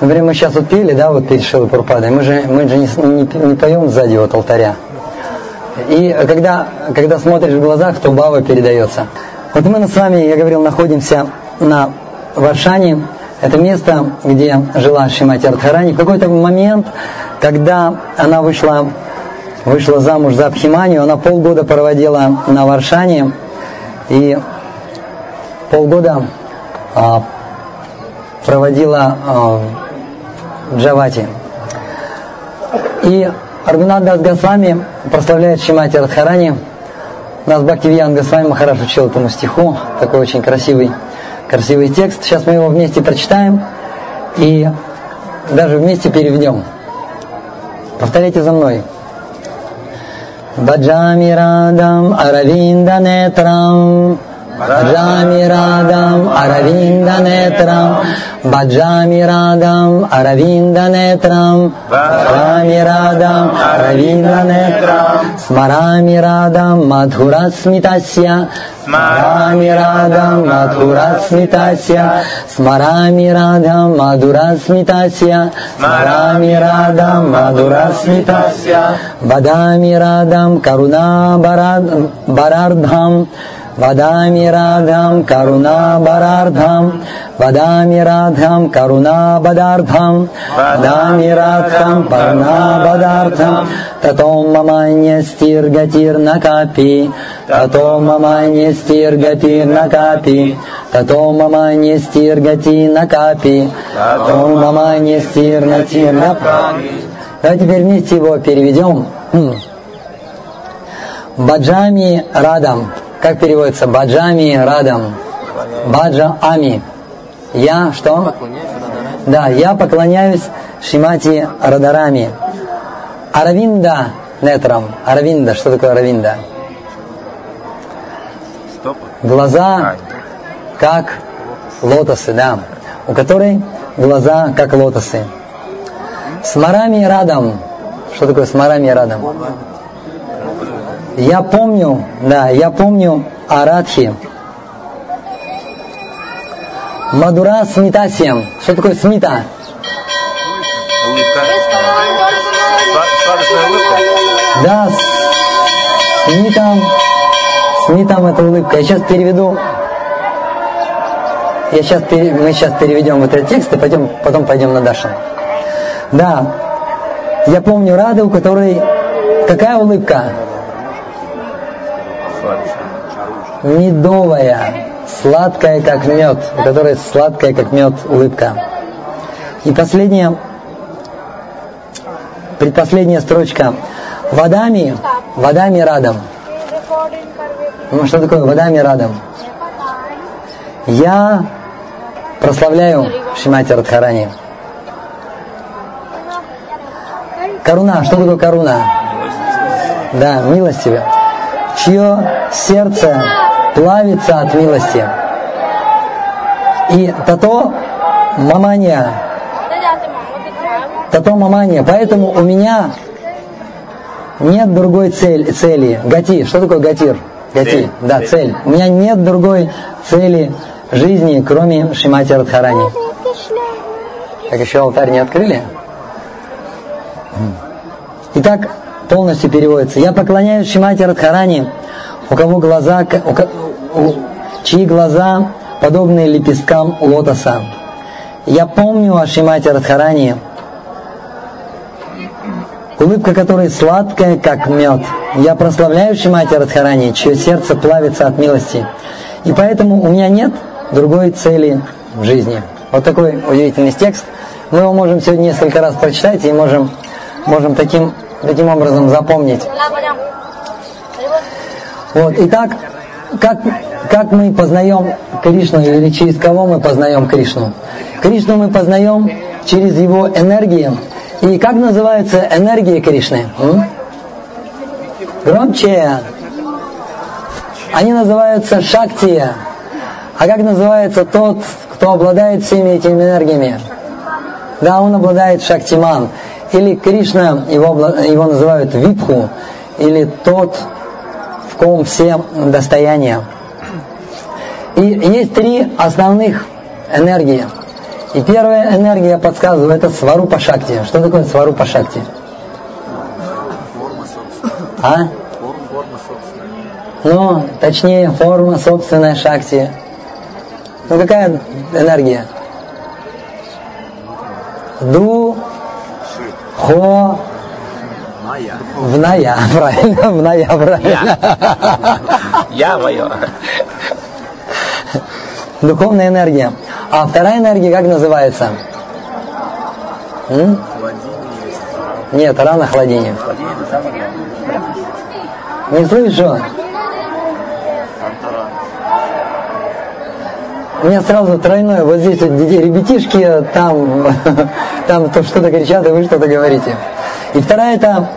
Например, мы сейчас вот пели, да, вот перед Шилой Пурпадой, мы же, мы же не, не, не поем сзади вот алтаря. И когда, когда смотришь в глазах, то бава передается. Вот мы с вами, я говорил, находимся на Варшане. Это место, где жила Шимати Радхарани. В какой-то момент, когда она вышла, вышла замуж за Абхиманию, она полгода проводила на Варшане. И полгода а, проводила а, Джавати. И Аргунат Дас Госвами прославляет Шимати Радхарани. Нас Бхактивьян Госвами Махараш учил этому стиху, такой очень красивый, красивый текст. Сейчас мы его вместе прочитаем и даже вместе переведем. Повторяйте за мной. Баджами радам аравинда нетрам जामि राधाम् अरविन्दनेत्रमि। अरविन्दनेत्रम्। भजामि राधाम् अरविन्दनेत्रम्। स्मरामि राधा मधुरस्मितस्य। स्मरामि राधा मधुरस्मितस्य। स्मरामि राधाम् मधुरस्मितस्य। स्मरामि राधाम् मधुरस्मितस्य। वदामि बधामि राधाम् करुणा वराधाम् वदामि राधां करुणाबरार्धं वदामि राधां करुणाबदार्धं वदामि राधां करुणाबदार्थं ततो ममान्यस्तिर्गतिर्न कापि ततो ममान्यस्तिर्गतिर्न कापि ततो ममान्यस्तिर्गति न कापि ततो маманьестирнатирна Давайте теперь вместе его переведем. Баджами Радам. Как переводится? Баджами Радам. Баджа Ами. Я что? Да, я поклоняюсь Шимати Радарами. Аравинда Нетрам. Аравинда. Что такое Аравинда? Глаза как лотосы, да. У которой глаза как лотосы. Смарами Радам. Что такое Смарами Радам? Я помню, да, я помню Арадхи. Мадура смитасием. Что такое смита? Улыбка. Сладостная улыбка. Да, смитам. Смитам это улыбка. Я сейчас переведу. Я сейчас, мы сейчас переведем вот этот текст и пойдем, потом пойдем на Дашу. Да, я помню Раду, у которой какая улыбка? Медовая, сладкая, как мед, у которой сладкая, как мед, улыбка. И последняя, предпоследняя строчка. Водами, водами радом. Ну, что такое водами радом? Я прославляю Шимати Радхарани. Коруна, что такое коруна? Да, милость тебе. Чье сердце плавится от милости. И тато мамания. Тато мамания. Поэтому у меня нет другой цель, цели. Гати. Что такое гатир? Гати. Цель. Да, цель. У меня нет другой цели жизни, кроме Шимати Радхарани. Так еще алтарь не открыли? Итак, полностью переводится. Я поклоняюсь Шимати Радхарани, у кого глаза, у, чьи глаза подобны лепесткам лотоса. Я помню о Шимате Радхарани, улыбка которой сладкая, как мед. Я прославляю Шимати Радхарани, чье сердце плавится от милости. И поэтому у меня нет другой цели в жизни. Вот такой удивительный текст. Мы его можем сегодня несколько раз прочитать и можем, можем таким, таким образом запомнить. Вот, итак, как, как мы познаем Кришну или через кого мы познаем Кришну? Кришну мы познаем через его энергии. И как называется энергия Кришны? М? Громче. Они называются Шактия. А как называется тот, кто обладает всеми этими энергиями? Да, он обладает Шактиман. Или Кришна, его, его называют Випху, или тот, ком все достояния. И есть три основных энергии. И первая энергия, я подсказываю, это сварупа шакти. Что такое сварупа шакти? А? Ну, точнее, форма собственной шакти. Ну, какая энергия? Ду, Ши. Хо, Моя. вная, правильно, вная, правильно. Я мое. Духовная энергия. А вторая энергия как называется? М? Нет, рано главное. Не слышу. У меня сразу тройное. Вот здесь вот ребятишки, там, там то что-то кричат, и вы что-то говорите. И вторая это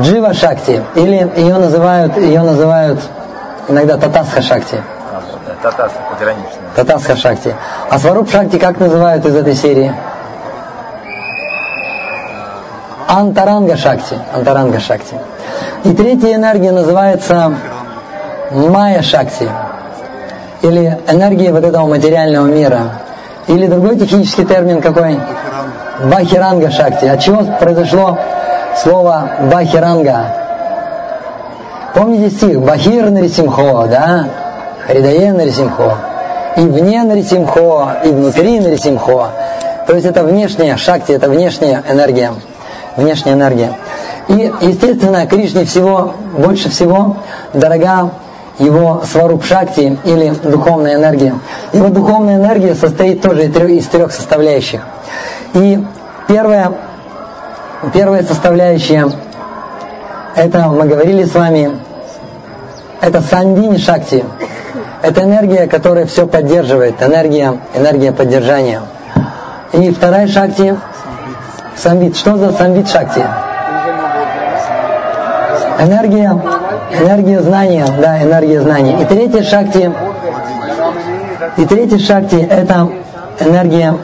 Джива Шакти. Или ее называют, ее называют иногда Татасха Шакти. А. Татарство пограничное. Татасха Шакти. А Сваруб Шакти как называют из этой серии? Антаранга Шакти. Антаранга Шакти. И третья энергия называется Майя Шакти. Или энергия вот этого материального мира. Или другой технический термин какой? Бахиранга Шакти. От чего произошло слово Бахиранга? Помните стих? Бахир Нарисимхо, да? Харидае Нарисимхо. И вне Нарисимхо, и внутри Нарисимхо. То есть это внешняя шакти, это внешняя энергия. Внешняя энергия. И, естественно, Кришне всего, больше всего дорога его сваруб шакти или духовная энергия. Его духовная энергия состоит тоже из трех составляющих. И первая, первая составляющая это мы говорили с вами, это сандини шакти. Это энергия, которая все поддерживает, энергия, энергия поддержания. И вторая шакти, самвит. Что за самвит шакти? Энергия, энергия знания, да, энергия знания. И третья шакти, и третья шакти это энергия,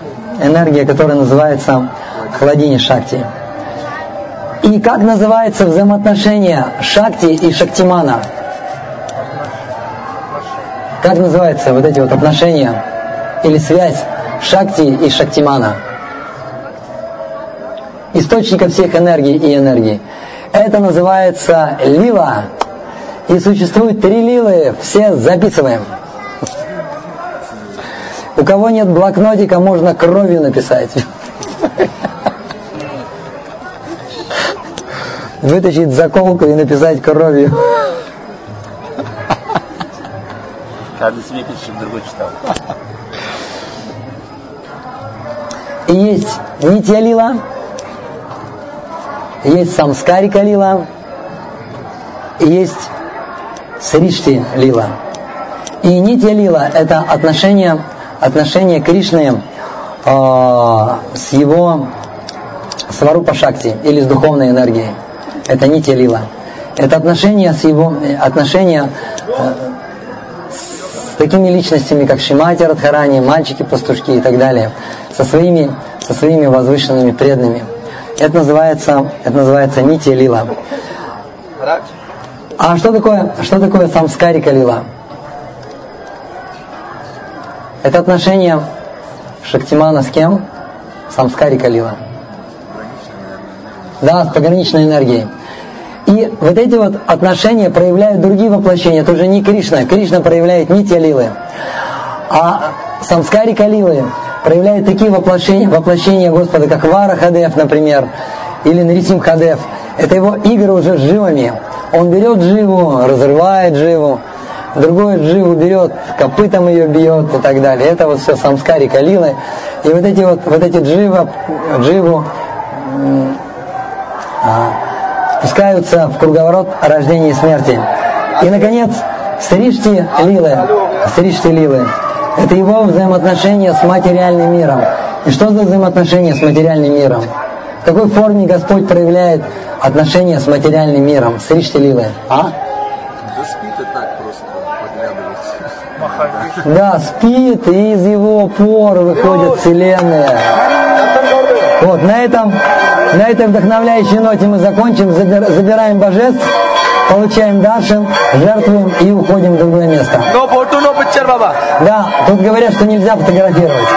энергия, которая называется хладини шакти. И как называется взаимоотношение Шакти и Шактимана? Как называются вот эти вот отношения или связь Шакти и Шактимана? Источника всех энергий и энергии. Это называется лила. И существует три лилы, все записываем. У кого нет блокнотика, можно кровью написать. вытащить заколку и написать кровью. Каждый себе пишет, чтобы другой читал. И есть Нитья Лила, есть Самскарика Лила, и есть Сришти Лила. И Нитья Лила – это отношение, отношение Кришны э, с его Сварупа Шакти или с духовной энергией. Это Нитья Лила. Это отношение с его, отношение э, с такими личностями, как Шимати Радхарани, мальчики-пастушки и так далее, со своими, со своими возвышенными преданными. Это называется, это называется Нитья Лила. А что такое, что такое самскарика лила? Это отношение Шактимана с кем? Самскарика лила. Да, с пограничной энергией. И вот эти вот отношения проявляют другие воплощения. Это уже не Кришна. Кришна проявляет нитья лилы. А самскарика лилы проявляет такие воплощения, воплощения Господа, как Вара Хадев, например, или Нарисим Хадев. Это его игры уже с живыми. Он берет живу, разрывает живу, другой живу берет, копытом ее бьет и так далее. Это вот все самскарика лилы. И вот эти вот, вот эти джива, дживу а, спускаются в круговорот рождения и смерти. И, наконец, Сришти Лилы, Сришти Лилы, это его взаимоотношения с материальным миром. И что за взаимоотношения с материальным миром? В какой форме Господь проявляет отношения с материальным миром? Сришти Лилы. А? Да спит и так просто поглядывать. Да, спит, и из его пор выходит вселенная. Вот, на этом, на этой вдохновляющей ноте мы закончим, забираем божеств, получаем даршин, жертвуем и уходим в другое место. Да, тут говорят, что нельзя фотографировать.